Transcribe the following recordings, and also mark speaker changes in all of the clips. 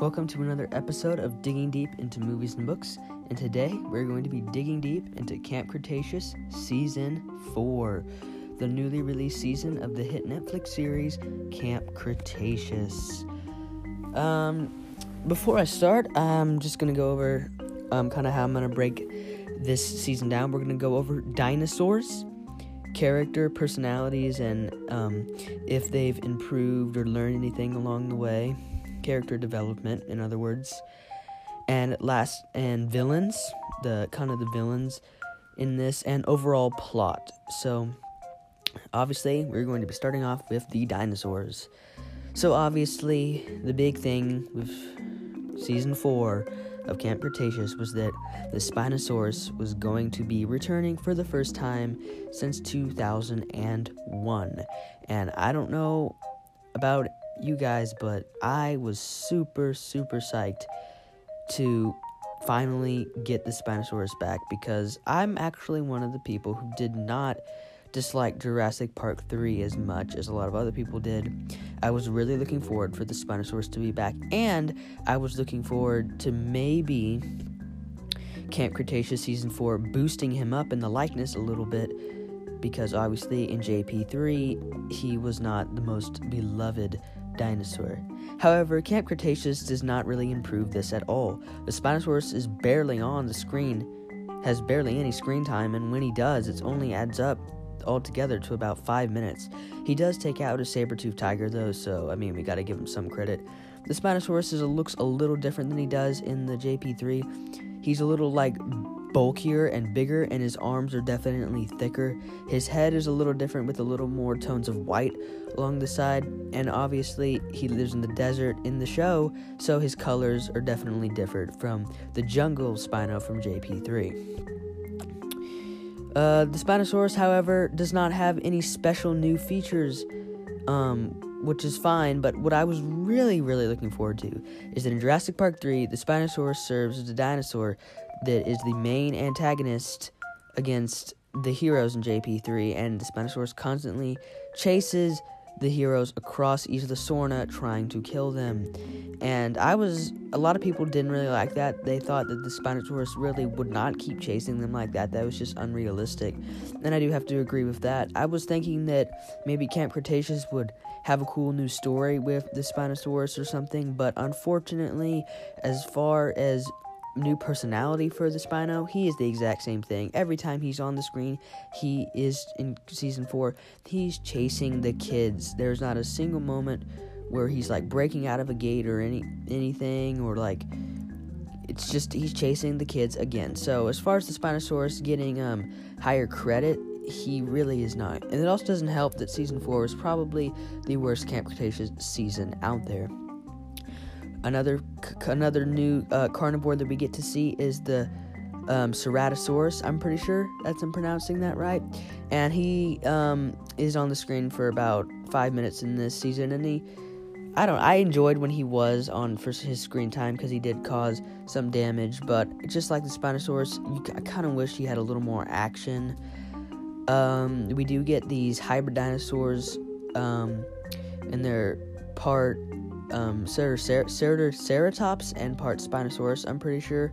Speaker 1: Welcome to another episode of Digging Deep into Movies and Books, and today we're going to be digging deep into Camp Cretaceous Season 4, the newly released season of the hit Netflix series Camp Cretaceous. Um, before I start, I'm just going to go over um, kind of how I'm going to break this season down. We're going to go over dinosaurs, character, personalities, and um, if they've improved or learned anything along the way character development, in other words. And last, and villains, the kind of the villains in this, and overall plot. So, obviously, we're going to be starting off with the dinosaurs. So, obviously, the big thing with season four of Camp Cretaceous was that the Spinosaurus was going to be returning for the first time since 2001. And I don't know about you guys, but I was super, super psyched to finally get the Spinosaurus back because I'm actually one of the people who did not dislike Jurassic Park 3 as much as a lot of other people did. I was really looking forward for the Spinosaurus to be back, and I was looking forward to maybe Camp Cretaceous Season 4 boosting him up in the likeness a little bit because obviously in JP3 he was not the most beloved dinosaur. However, Camp Cretaceous does not really improve this at all. The Spinosaurus is barely on the screen, has barely any screen time, and when he does, it only adds up altogether to about five minutes. He does take out a saber-toothed tiger, though, so I mean, we gotta give him some credit. The Spinosaurus is, looks a little different than he does in the JP3. He's a little like bulkier and bigger, and his arms are definitely thicker. His head is a little different with a little more tones of white along the side, and obviously, he lives in the desert in the show, so his colors are definitely different from the jungle Spino from JP3. Uh, the Spinosaurus, however, does not have any special new features, um, which is fine. But what I was really, really looking forward to is that in Jurassic Park 3, the Spinosaurus serves as a dinosaur that is the main antagonist against the heroes in JP3, and the Spinosaurus constantly chases the heroes across Isla Sorna trying to kill them. And I was, a lot of people didn't really like that. They thought that the Spinosaurus really would not keep chasing them like that. That was just unrealistic. And I do have to agree with that. I was thinking that maybe Camp Cretaceous would have a cool new story with the Spinosaurus or something, but unfortunately, as far as new personality for the Spino. He is the exact same thing. Every time he's on the screen, he is in season four, he's chasing the kids. There's not a single moment where he's like breaking out of a gate or any anything or like it's just he's chasing the kids again. So as far as the Spinosaurus getting um higher credit, he really is not. And it also doesn't help that season four is probably the worst Camp Cretaceous season out there. Another c- another new uh, carnivore that we get to see is the um, Ceratosaurus. I'm pretty sure that's I'm pronouncing that right. And he um, is on the screen for about five minutes in this season, and he. I don't. I enjoyed when he was on for his screen time because he did cause some damage, but just like the Spinosaurus, you, I kind of wish he had a little more action. Um, we do get these hybrid dinosaurs, um, and they're part um, cer- cer- cer- Ceratops and part Spinosaurus, I'm pretty sure.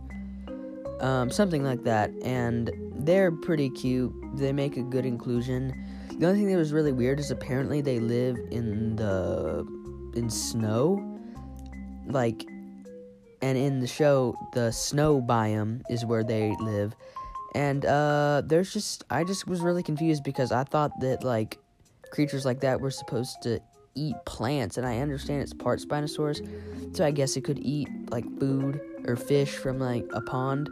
Speaker 1: Um, something like that. And they're pretty cute. They make a good inclusion. The only thing that was really weird is apparently they live in the in snow. Like and in the show the snow biome is where they live. And uh there's just I just was really confused because I thought that like creatures like that were supposed to eat plants, and I understand it's part Spinosaurus, so I guess it could eat like food or fish from like a pond,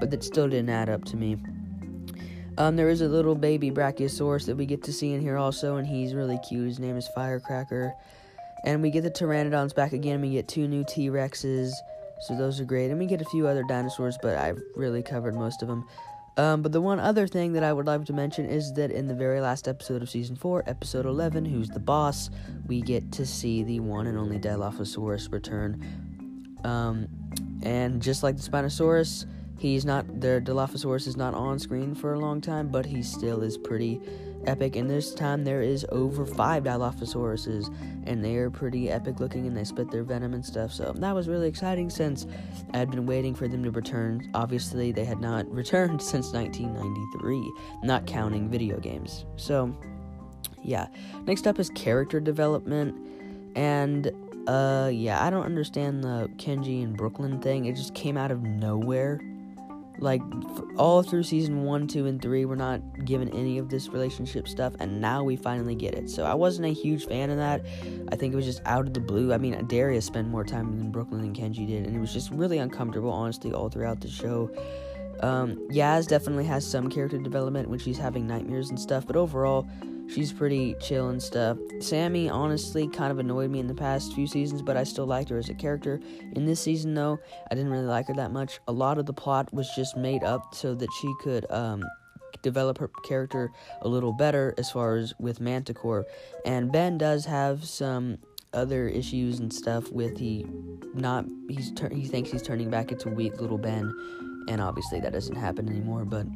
Speaker 1: but that still didn't add up to me. Um, there is a little baby Brachiosaurus that we get to see in here also, and he's really cute. His name is Firecracker. And we get the Pteranodons back again. We get two new T Rexes, so those are great. And we get a few other dinosaurs, but I've really covered most of them. Um, but the one other thing that I would like to mention is that in the very last episode of season 4, episode 11, Who's the Boss, we get to see the one and only Dilophosaurus return. Um, and just like the Spinosaurus, he's not, their Dilophosaurus is not on screen for a long time, but he still is pretty epic. And this time there is over five Dilophosauruses, and they are pretty epic looking, and they spit their venom and stuff. So that was really exciting since I had been waiting for them to return. Obviously, they had not returned since 1993, not counting video games. So yeah. Next up is character development, and uh, yeah, I don't understand the Kenji and Brooklyn thing. It just came out of nowhere. Like all through season one, two, and three, we're not given any of this relationship stuff, and now we finally get it. So I wasn't a huge fan of that. I think it was just out of the blue. I mean, Darius spent more time in Brooklyn than Kenji did, and it was just really uncomfortable, honestly, all throughout the show. Um, Yaz definitely has some character development when she's having nightmares and stuff, but overall, She's pretty chill and stuff. Sammy honestly kind of annoyed me in the past few seasons, but I still liked her as a character. In this season, though, I didn't really like her that much. A lot of the plot was just made up so that she could um, develop her character a little better as far as with Mantah Corp. And Ben does have some other issues and stuff with he not he's tur- he thinks he's turning back into weak little Ben, and obviously that doesn't happen anymore. But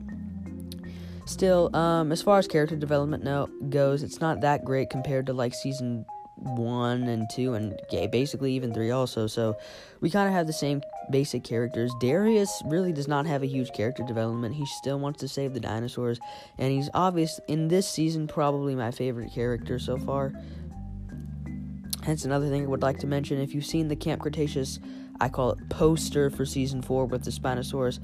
Speaker 1: Still, um, as far as character development no, goes, it's not that great compared to like season one and two, and yeah, basically even three also. So we kind of have the same basic characters. Darius really does not have a huge character development. He still wants to save the dinosaurs, and he's obvious in this season probably my favorite character so far. Hence another thing I would like to mention: if you've seen the Camp Cretaceous, I call it poster for season four with the Spinosaurus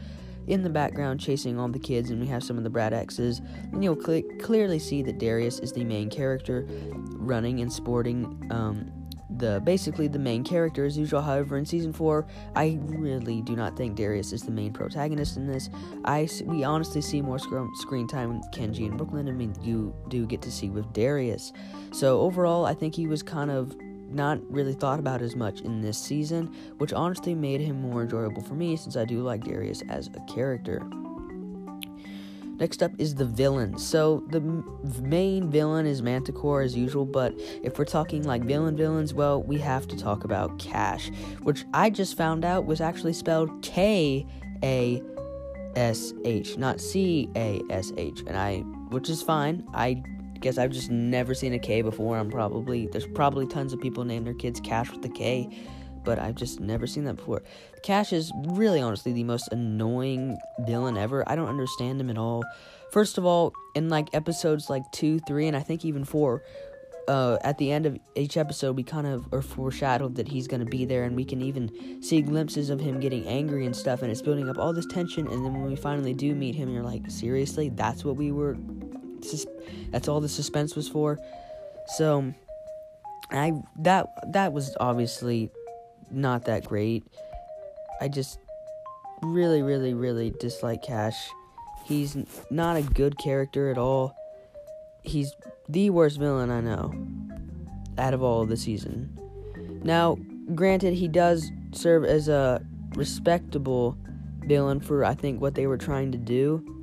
Speaker 1: in the background chasing all the kids, and we have some of the Brad X's. And you'll cl- clearly see that Darius is the main character, running and sporting um, the basically the main character as usual. However, in season four, I really do not think Darius is the main protagonist in this. I we honestly see more sc- screen time with Kenji and Brooklyn. I mean, you do get to see with Darius. So overall, I think he was kind of not really thought about as much in this season, which honestly made him more enjoyable for me since I do like Darius as a character. Next up is the villain. So the main villain is Mantah Corp as usual, but if we're talking like villain villains, well, we have to talk about Kash, which I just found out was actually spelled K A S H, not C A S H, and I, which is fine. I guess I've just never seen a K before. I'm probably there's probably tons of people name their kids Cash with the K, but I've just never seen that before. Kash is really honestly the most annoying villain ever. I don't understand him at all. First of all, in like episodes like 2, 3 and I think even 4, uh, at the end of each episode, we kind of are foreshadowed that he's going to be there, and we can even see glimpses of him getting angry and stuff, and it's building up all this tension. And then when we finally do meet him, you're like, seriously, that's what we were that's all the suspense was for. So I that that was obviously not that great. I just really really really dislike Kash. He's not a good character at all. He's the worst villain I know out of all of the season. Now, granted he does serve as a respectable villain for I think what they were trying to do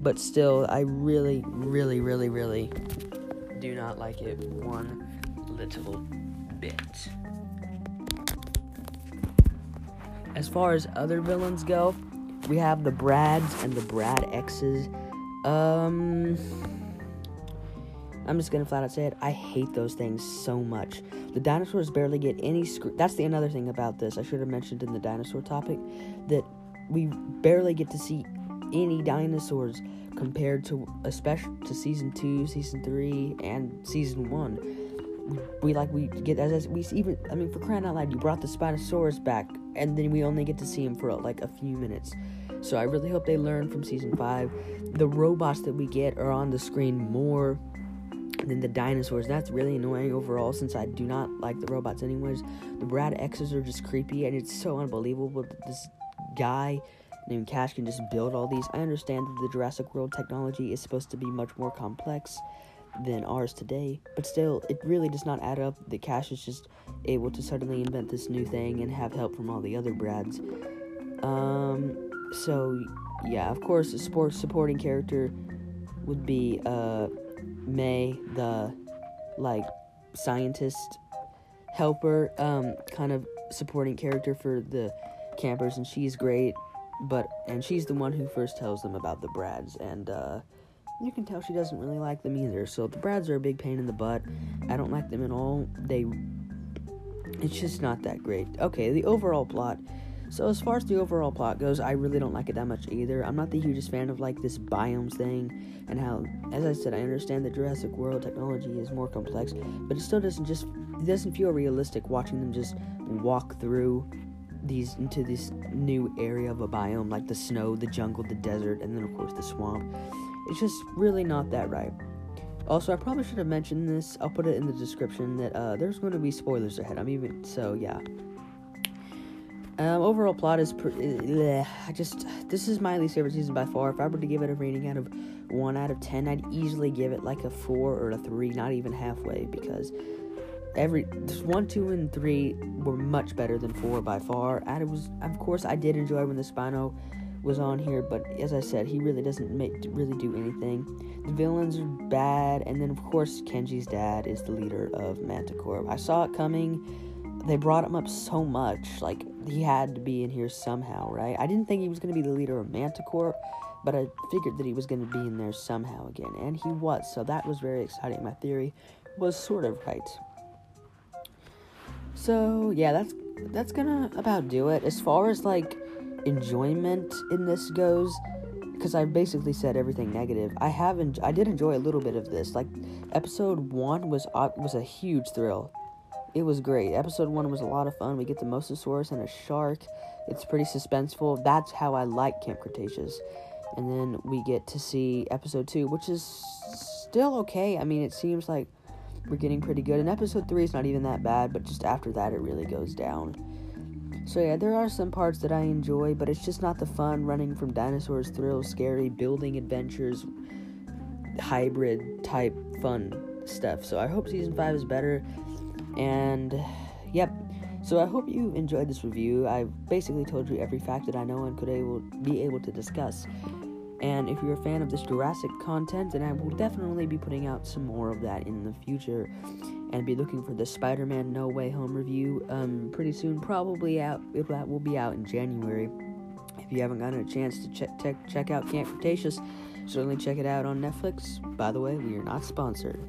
Speaker 1: but still, I really, really, really, really do not like it one little bit. As far as other villains go, we have the Brads and the Brad X's. Um, I'm just gonna flat out say it. I hate those things so much. The dinosaurs barely get any screen. That's the another thing about this. I should have mentioned in the dinosaur topic that we barely get to see any dinosaurs compared to especially to season two, season three, and season one. We, like we get as we even I mean for crying out loud, you brought the Spinosaurus back, and then we only get to see him for like a few minutes. So I really hope they learn from season five. The robots that we get are on the screen more than the dinosaurs. That's really annoying overall since I do not like the robots anyways. The Brad X's are just creepy and it's so unbelievable that this guy named Kash can just build all these. I understand that the Jurassic World technology is supposed to be much more complex than ours today, but still, it really does not add up that Kash is just able to suddenly invent this new thing and have help from all the other Brads. Um, so yeah, of course, a sport supporting character would be uh May, the like scientist helper, um, kind of supporting character for the campers, and she's great but and she's the one who first tells them about the Brads, and uh, You can tell she doesn't really like them either. So the Brads are a big pain in the butt. I don't like them at all. They, it's just not that great. Okay, the overall plot. So as far as the overall plot goes, I really don't like it that much either. I'm not the hugest fan of like this biomes thing and how, as I said, I understand that Jurassic World technology is more complex, but it still doesn't just it doesn't feel realistic watching them just walk through these into this new area of a biome like the snow, the jungle, the desert, and then of course the swamp. It's just really not that right. Also, I probably should have mentioned this. I'll put it in the description that uh, there's going to be spoilers ahead. I'm even so yeah. Um, overall plot is pretty. I just this is my least favorite season by far. If I were to give it a rating out of one out of ten, I'd easily give it like a four or a three, not even halfway, because every one, two, and three were much better than four by far. And it was, of course, I did enjoy when the Spino was on here, but as I said, he really doesn't make really do anything. The villains are bad, and then of course Kenji's dad is the leader of Mantah Corp. I saw it coming. They brought him up so much, like he had to be in here somehow, right? I didn't think he was going to be the leader of Mantah Corp, but I figured that he was going to be in there somehow again, and he was. So that was very exciting. My theory was sort of right. So yeah, that's that's gonna about do it as far as like enjoyment in this goes. Because I basically said everything negative. I have en- I did enjoy a little bit of this. Like episode one was uh, was a huge thrill it was great. Episode one was a lot of fun. We get the Mosasaurus and a shark. It's pretty suspenseful. That's how I like Camp Cretaceous. And then we get to see episode two, which is still okay. I mean, it seems like we're getting pretty good. And episode three is not even that bad, but just after that, it really goes down. So yeah, there are some parts that I enjoy, but it's just not the fun running from dinosaurs, thrills, scary, building adventures, hybrid type fun stuff. So I hope season five is better. And yep. So I hope you enjoyed this review. I've basically told you every fact that I know and could able be able to discuss. And if you're a fan of this Jurassic content, then I will definitely be putting out some more of that in the future, and be looking for the Spider-Man No Way Home review um, pretty soon. Probably out. That will be out in January. If you haven't gotten a chance to check check, check out Camp Cretaceous, certainly check it out on Netflix. By the way, we are not sponsored.